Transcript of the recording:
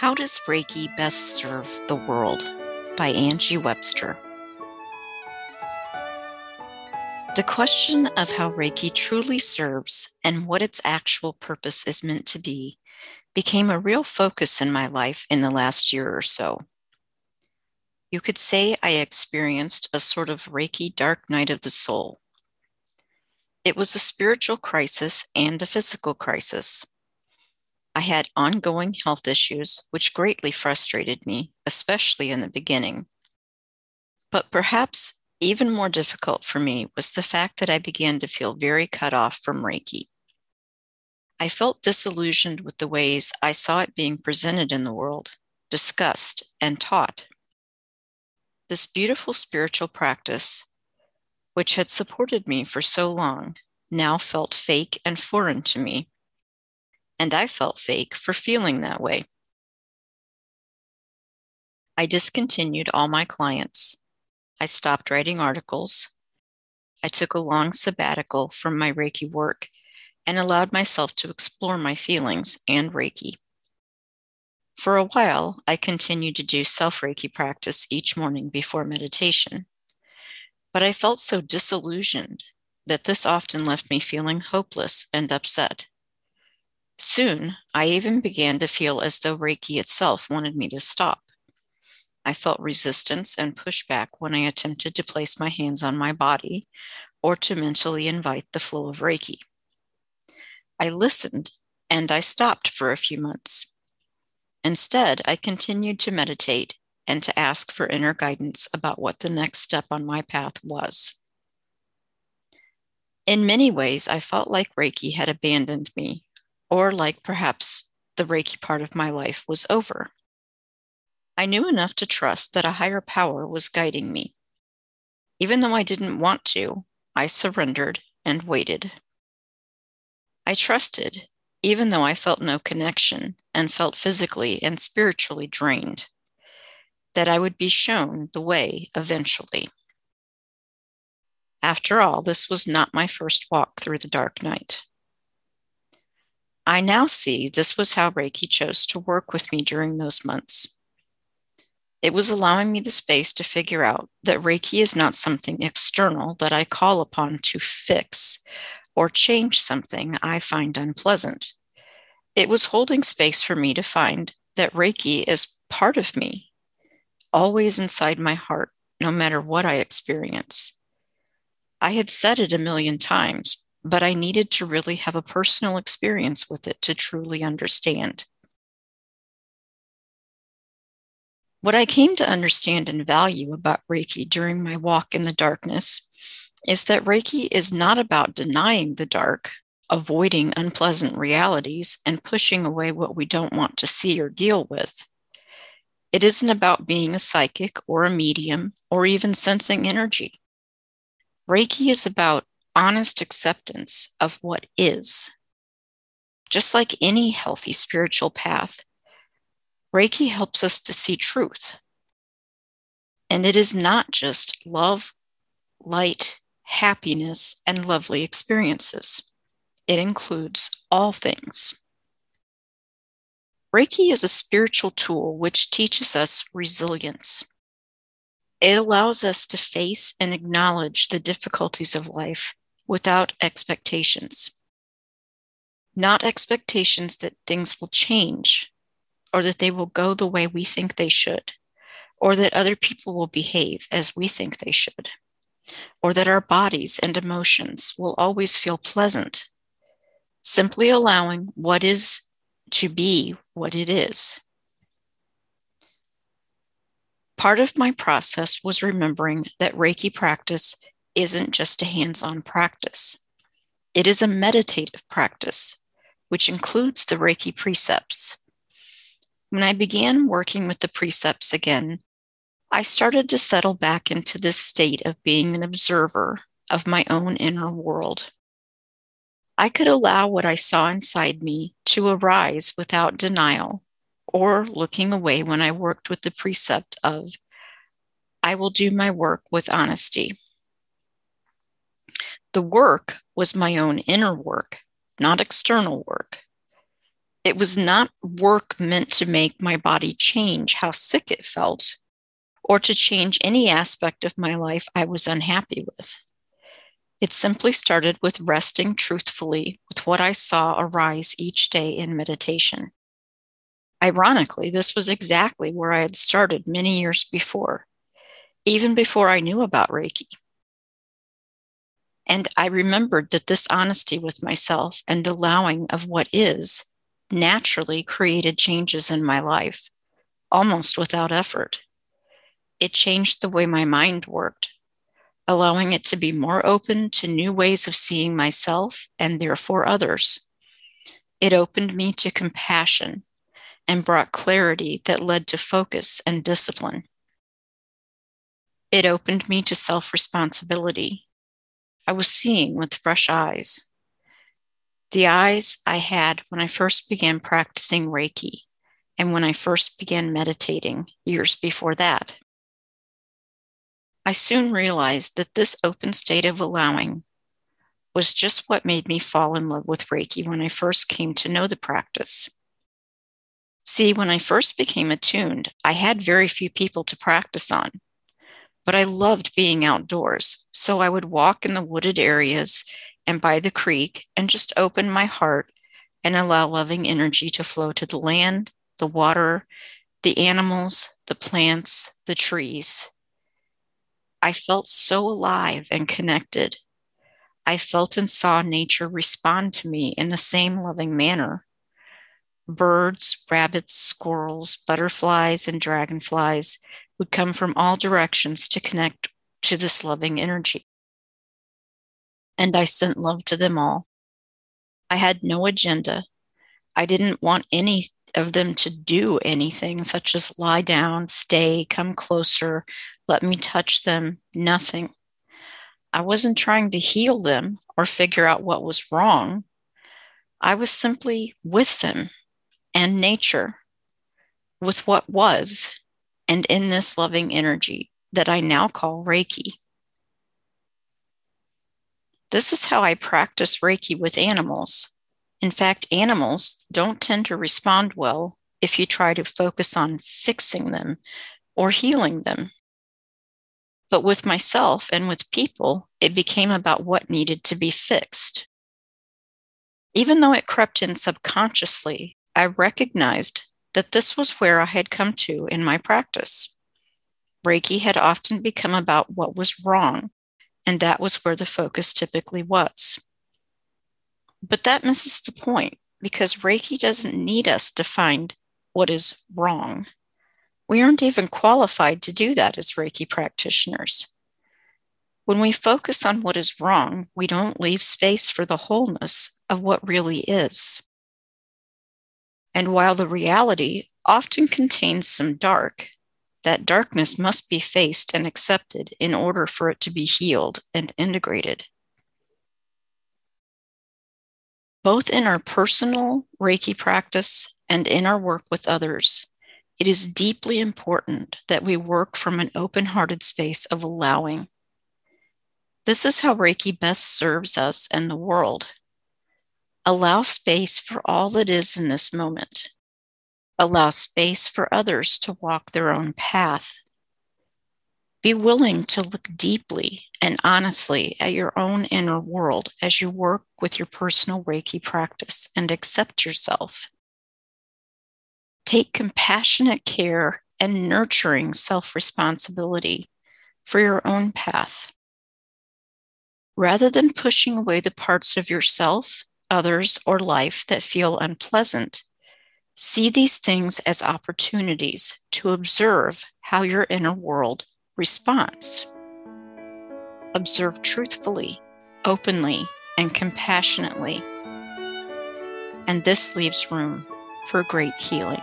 How does Reiki best serve the world? by Angie Webster. The question of how Reiki truly serves and what its actual purpose is meant to be became a real focus in my life in the last year or so. You could say I experienced a sort of Reiki dark night of the soul. It was a spiritual crisis and a physical crisis. I had ongoing health issues, which greatly frustrated me, especially in the beginning. But perhaps even more difficult for me was the fact that I began to feel very cut off from Reiki. I felt disillusioned with the ways I saw it being presented in the world, discussed, and taught. This beautiful spiritual practice, which had supported me for so long, now felt fake and foreign to me and I felt fake for feeling that way. I discontinued all my clients. I stopped writing articles. I took a long sabbatical from my Reiki work and allowed myself to explore my feelings and Reiki. For a while, I continued to do self Reiki practice each morning before meditation. But I felt so disillusioned that this often left me feeling hopeless and upset. Soon, I even began to feel as though Reiki itself wanted me to stop. I felt resistance and pushback when I attempted to place my hands on my body or to mentally invite the flow of Reiki. I listened and I stopped for a few months. Instead, I continued to meditate and to ask for inner guidance about what the next step on my path was. In many ways, I felt like Reiki had abandoned me or like perhaps the Reiki part of my life was over. I knew enough to trust that a higher power was guiding me. Even though I didn't want to, I surrendered and waited. I trusted, even though I felt no connection and felt physically and spiritually drained, that I would be shown the way eventually. After all, this was not my first walk through the dark night. I now see this was how Reiki chose to work with me during those months. It was allowing me the space to figure out that Reiki is not something external that I call upon to fix or change something I find unpleasant. It was holding space for me to find that Reiki is part of me, always inside my heart, no matter what I experience. I had said it a million times, but I needed to really have a personal experience with it to truly understand. What I came to understand and value about Reiki during my walk in the darkness is that Reiki is not about denying the dark, avoiding unpleasant realities, and pushing away what we don't want to see or deal with. It isn't about being a psychic or a medium or even sensing energy. Reiki is about honest acceptance of what is. Just like any healthy spiritual path, Reiki helps us to see truth. And it is not just love, light, happiness, and lovely experiences. It includes all things. Reiki is a spiritual tool which teaches us resilience. It allows us to face and acknowledge the difficulties of life without expectations. Not expectations that things will change or that they will go the way we think they should, or that other people will behave as we think they should, or that our bodies and emotions will always feel pleasant. Simply allowing what is to be what it is. Part of my process was remembering that Reiki practice isn't just a hands on practice, it is a meditative practice, which includes the Reiki precepts. When I began working with the precepts again, I started to settle back into this state of being an observer of my own inner world. I could allow what I saw inside me to arise without denial or looking away when I worked with the precept of, I will do my work with honesty. The work was my own inner work, not external work. It was not work meant to make my body change how sick it felt or to change any aspect of my life I was unhappy with. It simply started with resting truthfully with what I saw arise each day in meditation. Ironically, this was exactly where I had started many years before, even before I knew about Reiki. And I remembered that this honesty with myself and allowing of what is naturally created changes in my life, almost without effort. It changed the way my mind worked, allowing it to be more open to new ways of seeing myself and therefore others. It opened me to compassion and brought clarity that led to focus and discipline. It opened me to self responsibility. I was seeing with fresh eyes. The eyes I had when I first began practicing Reiki and when I first began meditating years before that. I soon realized that this open state of allowing was just what made me fall in love with Reiki when I first came to know the practice. See, when I first became attuned, I had very few people to practice on, but I loved being outdoors. So I would walk in the wooded areas and by the creek and just open my heart and allow loving energy to flow to the land, the water, the animals, the plants, the trees. I felt so alive and connected. I felt and saw nature respond to me in the same loving manner. Birds, rabbits, squirrels, butterflies, and dragonflies would come from all directions to connect to this loving energy. And I sent love to them all. I had no agenda. I didn't want any of them to do anything, such as lie down, stay, come closer, let me touch them, nothing. I wasn't trying to heal them or figure out what was wrong. I was simply with them and nature, with what was, and in this loving energy that I now call Reiki. This is how I practice Reiki with animals. In fact, animals don't tend to respond well if you try to focus on fixing them or healing them. But with myself and with people, it became about what needed to be fixed. Even though it crept in subconsciously, I recognized that this was where I had come to in my practice. Reiki had often become about what was wrong, and that was where the focus typically was. But that misses the point because Reiki doesn't need us to find what is wrong. We aren't even qualified to do that as Reiki practitioners. When we focus on what is wrong, we don't leave space for the wholeness of what really is. And while the reality often contains some dark, that darkness must be faced and accepted in order for it to be healed and integrated. Both in our personal Reiki practice and in our work with others, it is deeply important that we work from an open hearted space of allowing. This is how Reiki best serves us and the world. Allow space for all that is in this moment. Allow space for others to walk their own path. Be willing to look deeply and honestly at your own inner world as you work with your personal Reiki practice and accept yourself. Take compassionate care and nurturing self responsibility for your own path. Rather than pushing away the parts of yourself, others, or life that feel unpleasant, see these things as opportunities to observe how your inner world responds. Observe truthfully, openly, and compassionately. And this leaves room for great healing.